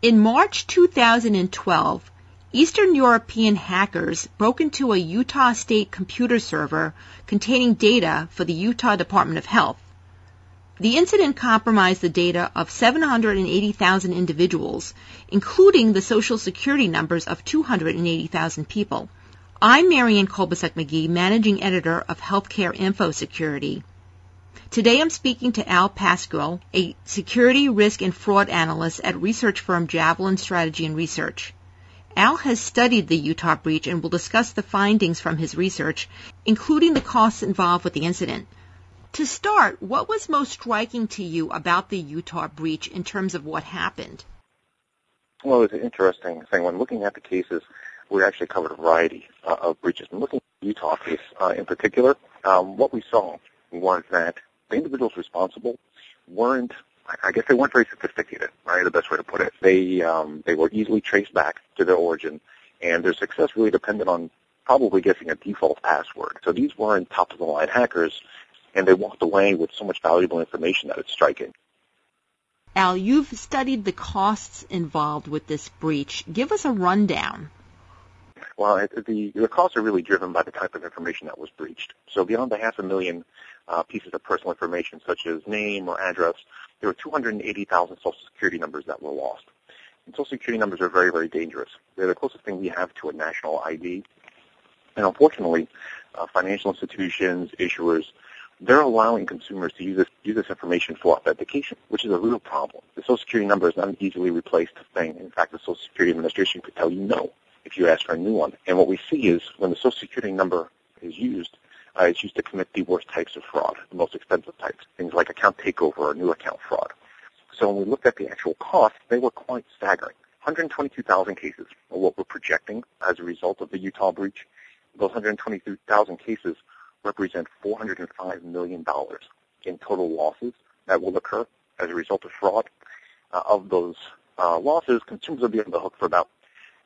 In March 2012, Eastern European hackers broke into a Utah state computer server containing data for the Utah Department of Health. The incident compromised the data of 780,000 individuals, including the social security numbers of 280,000 people. I'm Marianne Kolbasuk McGee, managing editor of Healthcare Info Security. Today I'm speaking to Al Pascual, a security risk and fraud analyst at research firm Javelin Strategy and Research. Al has studied the Utah breach and will discuss the findings from his research, including the costs involved with the incident. To start, what was most striking to you about the Utah breach in terms of what happened? Well, it's an interesting thing. When looking at the cases, we actually covered a variety uh, of breaches. And looking at the Utah case uh, in particular, um, what we saw was that the individuals responsible weren't I guess they weren't very sophisticated, right? The best way to put it. They um, they were easily traced back to their origin, and their success really depended on probably guessing a default password. So these weren't top of the line hackers, and they walked away with so much valuable information that it's striking. Al, you've studied the costs involved with this breach. Give us a rundown. Well, the the costs are really driven by the type of information that was breached. So beyond the half a million uh, pieces of personal information, such as name or address, there were 280,000 Social Security numbers that were lost. And Social Security numbers are very, very dangerous. They're the closest thing we have to a national ID. And unfortunately, uh, financial institutions, issuers, they're allowing consumers to use this, use this information for authentication, which is a real problem. The Social Security number is not an easily replaced thing. In fact, the Social Security Administration could tell you no if you ask for a new one. And what we see is when the Social Security number is used, uh, it's used to commit the worst types of fraud, the most expensive types, things like account takeover or new account fraud. So when we looked at the actual costs, they were quite staggering. 122,000 cases are what we're projecting as a result of the Utah breach. Those 122,000 cases represent $405 million in total losses that will occur as a result of fraud. Uh, of those uh, losses, consumers will be on the hook for about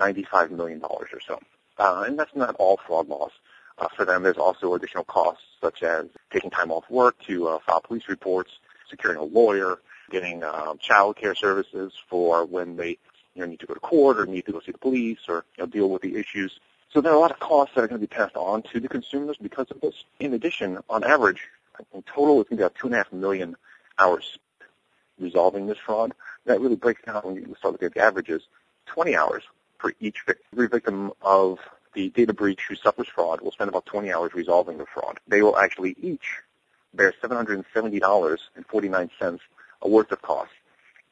$95 million or so. Uh, and that's not all fraud loss. Uh, for them, there's also additional costs such as taking time off work to uh, file police reports, securing a lawyer, getting um, child care services for when they you know, need to go to court or need to go see the police or you know, deal with the issues. So there are a lot of costs that are going to be passed on to the consumers because of this. In addition, on average, in total, it's going to be about two and a half million hours resolving this fraud. That really breaks down when you start looking at the averages, 20 hours for each victim. Every victim of the data breach who suffers fraud will spend about 20 hours resolving the fraud. They will actually each bear $770.49 a worth of costs.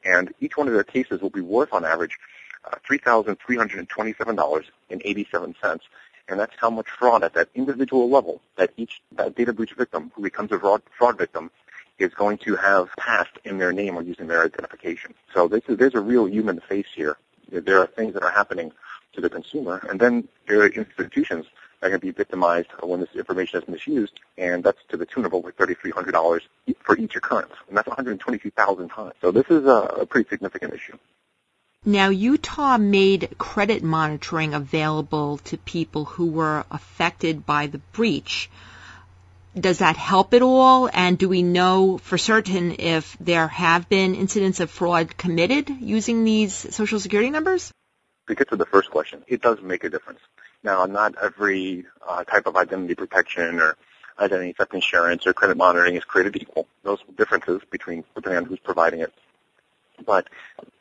And each one of their cases will be worth on average uh, $3,327.87. And that's how much fraud at that individual level that each that data breach victim who becomes a fraud, fraud victim is going to have passed in their name or using their identification. So is, there's a real human face here. There are things that are happening to the consumer. And then there are institutions that can be victimized when this information is misused, and that's to the tune of over $3,300 for each occurrence. And that's 122,000 times. So this is a, a pretty significant issue. Now, Utah made credit monitoring available to people who were affected by the breach. Does that help at all? And do we know for certain if there have been incidents of fraud committed using these social security numbers? to get to the first question, it does make a difference. Now, not every uh, type of identity protection or identity theft insurance or credit monitoring is created equal. Those differences between depending on who's providing it. But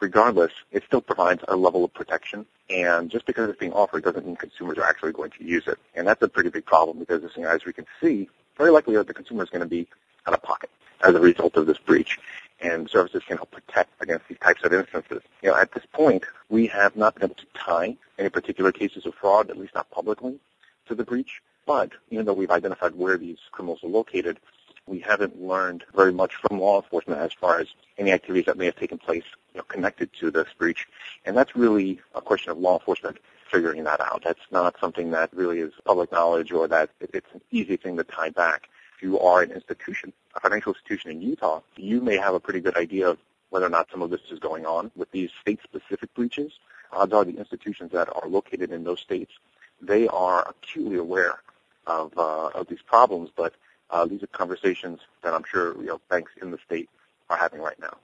regardless, it still provides a level of protection. And just because it's being offered doesn't mean consumers are actually going to use it. And that's a pretty big problem because, as we can see, very likely that the consumer is going to be out of pocket as a result of this breach and services can help protect against these types of instances. You know, at this point, we have not been able to tie any particular cases of fraud, at least not publicly, to the breach. But even though we've identified where these criminals are located, we haven't learned very much from law enforcement as far as any activities that may have taken place you know, connected to this breach. And that's really a question of law enforcement figuring that out. That's not something that really is public knowledge or that it's an easy thing to tie back If you are an institution, a financial institution in Utah, you may have a pretty good idea of whether or not some of this is going on. With these state-specific breaches, odds are the institutions that are located in those states, they are acutely aware of, uh, of these problems, but uh, these are conversations that I'm sure you know, banks in the state are having right now.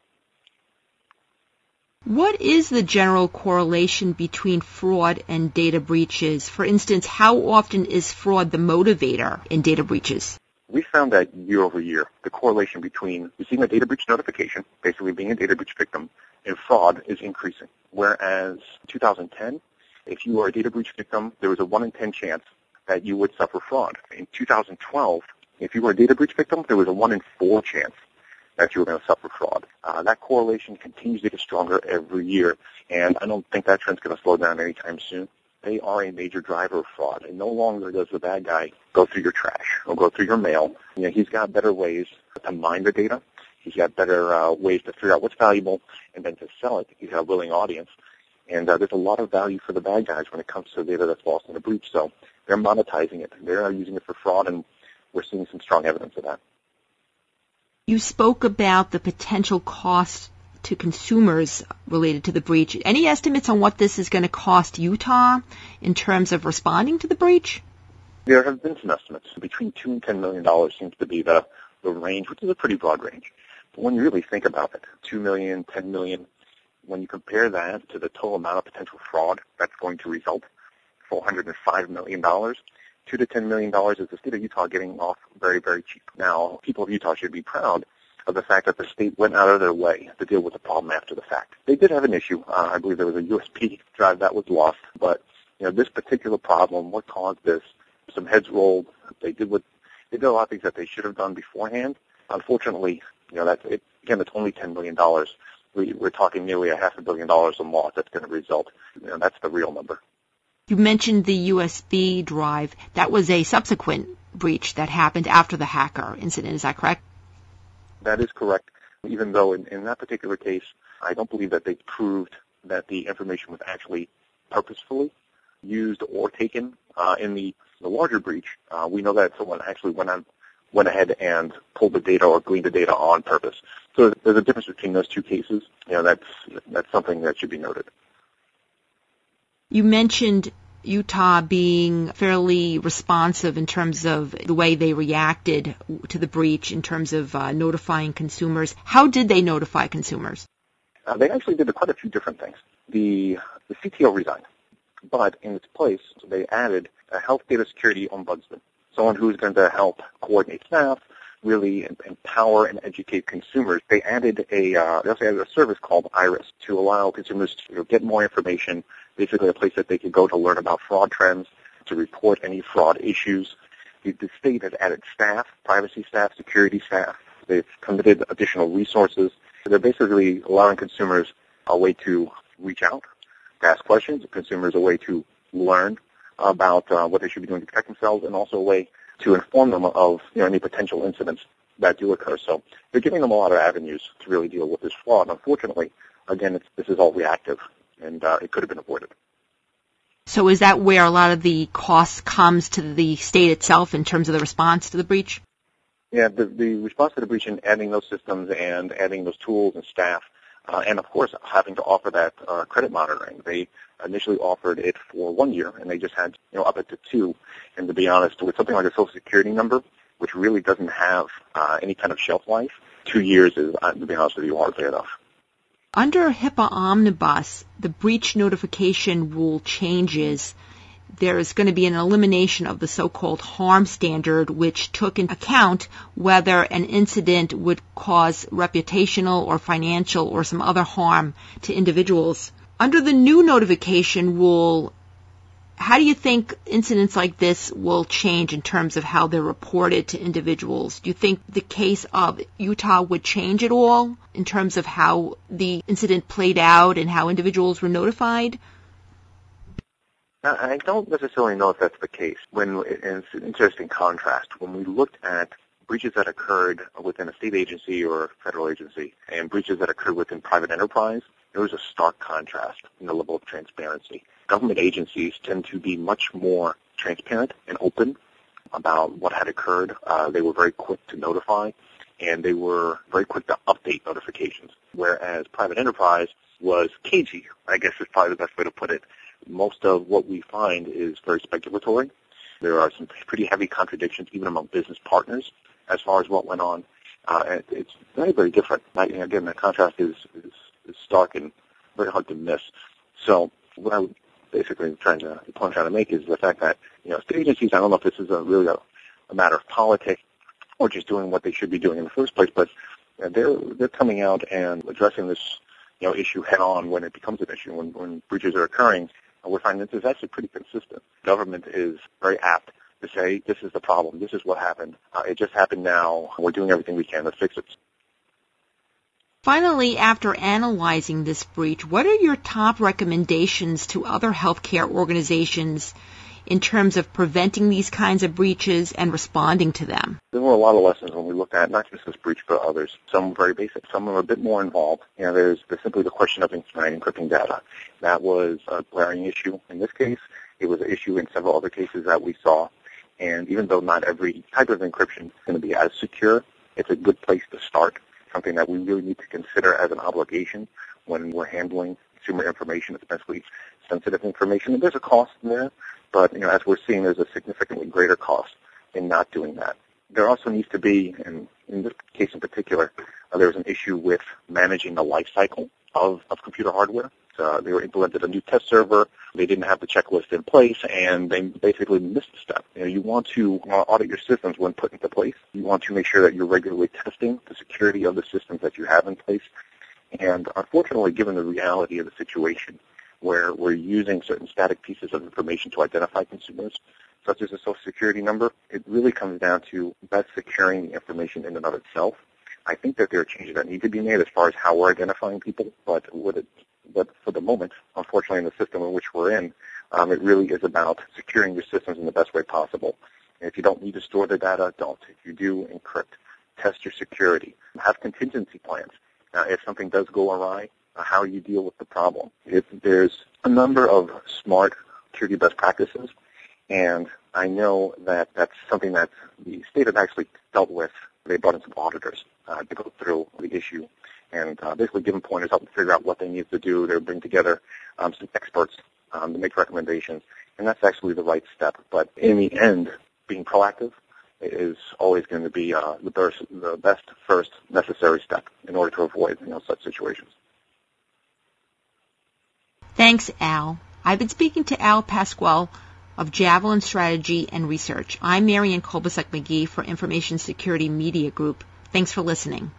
What is the general correlation between fraud and data breaches? For instance, how often is fraud the motivator in data breaches? We found that year over year, the correlation between receiving a data breach notification, basically being a data breach victim, and fraud is increasing. Whereas 2010, if you were a data breach victim, there was a 1 in 10 chance that you would suffer fraud. In 2012, if you were a data breach victim, there was a 1 in 4 chance that you were going to suffer fraud. Uh, that correlation continues to get stronger every year, and I don't think that trend's going to slow down anytime soon. They are a major driver of fraud, and no longer does the bad guy go through your trash or go through your mail. You know, he's got better ways to mine the data. He's got better uh, ways to figure out what's valuable and then to sell it. He's got a willing audience. And uh, there's a lot of value for the bad guys when it comes to data that's lost in a breach. So they're monetizing it. They're using it for fraud, and we're seeing some strong evidence of that. You spoke about the potential cost to consumers related to the breach. Any estimates on what this is going to cost Utah in terms of responding to the breach? There have been some estimates. Between two and ten million dollars seems to be the, the range, which is a pretty broad range. But when you really think about it, two million, ten million, when you compare that to the total amount of potential fraud that's going to result, four hundred and five million dollars, two to ten million dollars is the state of Utah getting off very, very cheap. Now, people of Utah should be proud of the fact that the state went out of their way to deal with the problem after the fact. They did have an issue. Uh, I believe there was a USB drive that was lost, but you know this particular problem, what caused this? Some heads rolled. They did what they did a lot of things that they should have done beforehand. Unfortunately, you know that it, again, it's only ten million dollars. We, we're talking nearly a half a billion dollars in loss that's going to result. You know, that's the real number. You mentioned the USB drive. That was a subsequent breach that happened after the hacker incident. Is that correct? That is correct. Even though in, in that particular case, I don't believe that they proved that the information was actually purposefully used or taken uh, in the, the larger breach. Uh, we know that someone actually went on went ahead and pulled the data or gleaned the data on purpose. So there's a difference between those two cases. You know, that's that's something that should be noted. You mentioned Utah being fairly responsive in terms of the way they reacted to the breach in terms of uh, notifying consumers. How did they notify consumers? Uh, they actually did quite a few different things. The, the CTO resigned, but in its place, they added a health data security ombudsman, someone who's going to help coordinate staff, really empower and educate consumers. They added a uh, they also added a service called Iris to allow consumers to get more information. Basically, a place that they can go to learn about fraud trends, to report any fraud issues. The, the state has added staff, privacy staff, security staff. They've committed additional resources. They're basically allowing consumers a way to reach out, ask questions. Consumers a way to learn about uh, what they should be doing to protect themselves, and also a way to inform them of you know, any potential incidents that do occur. So they're giving them a lot of avenues to really deal with this fraud. Unfortunately, again, this is all reactive, and uh, it could have been avoided. So is that where a lot of the cost comes to the state itself in terms of the response to the breach? Yeah, the, the response to the breach and adding those systems and adding those tools and staff, uh, and of course having to offer that uh, credit monitoring. They initially offered it for one year, and they just had you know up it to two. And to be honest, with something like a Social Security number, which really doesn't have uh, any kind of shelf life, two years is, uh, to be honest with you, hardly enough. Under HIPAA Omnibus, the breach notification rule changes. There is going to be an elimination of the so-called harm standard, which took into account whether an incident would cause reputational or financial or some other harm to individuals. Under the new notification rule, how do you think incidents like this will change in terms of how they're reported to individuals? Do you think the case of Utah would change at all in terms of how the incident played out and how individuals were notified? Uh, I don't necessarily know if that's the case. When it's an interesting contrast. When we looked at breaches that occurred within a state agency or a federal agency and breaches that occurred within private enterprise, there was a stark contrast in the level of transparency. Government agencies tend to be much more transparent and open about what had occurred. Uh, they were very quick to notify, and they were very quick to update notifications. Whereas private enterprise was cagey, I guess is probably the best way to put it. Most of what we find is very speculatory. There are some pretty heavy contradictions even among business partners as far as what went on. Uh, it's very, very different. Again, the contrast is, is, is stark and very hard to miss. So what I am basically trying to the point I'm trying to make is the fact that you know state agencies. I don't know if this is a really a, a matter of politics or just doing what they should be doing in the first place, but they're they're coming out and addressing this you know issue head on when it becomes an issue when when breaches are occurring. And we're finding this is actually pretty consistent. Government is very apt to say this is the problem, this is what happened, uh, it just happened now, we're doing everything we can to fix it. Finally, after analyzing this breach, what are your top recommendations to other healthcare organizations in terms of preventing these kinds of breaches and responding to them? There were a lot of lessons when we looked at not just this breach, but others. Some very basic, some are a bit more involved. You know, there's, simply the question of encrypting data. That was a glaring issue in this case. It was an issue in several other cases that we saw. And even though not every type of encryption is going to be as secure, it's a good place to start. Something that we really need to consider as an obligation when we're handling consumer information, especially sensitive information. And there's a cost there, but you know, as we're seeing, there's a significantly greater cost in not doing that. There also needs to be, and in this case in particular, uh, there's an issue with managing the life cycle of, of computer hardware. Uh, they were implemented a new test server. They didn't have the checklist in place, and they basically missed a step. You know, you want to uh, audit your systems when put into place. You want to make sure that you're regularly testing the security of the systems that you have in place. And unfortunately, given the reality of the situation, where we're using certain static pieces of information to identify consumers, such as a social security number, it really comes down to best securing the information in and of itself. I think that there are changes that need to be made as far as how we're identifying people, but what it, but for the moment, unfortunately, in the system in which we're in, um, it really is about securing your systems in the best way possible. And if you don't need to store the data, don't. If you do, encrypt. Test your security. Have contingency plans. Uh, if something does go awry, uh, how you deal with the problem. If there's a number of smart security best practices, and I know that that's something that the state has actually dealt with. They brought in some auditors uh, to go through the issue and uh, basically give them pointers, help them figure out what they need to do. They bring together um, some experts um, to make recommendations, and that's actually the right step. But in the end, being proactive is always going to be uh, the, best, the best first necessary step in order to avoid you know, such situations. Thanks, Al. I've been speaking to Al Pascual of Javelin Strategy and Research. I'm Marian Kolbasuk McGee for Information Security Media Group. Thanks for listening.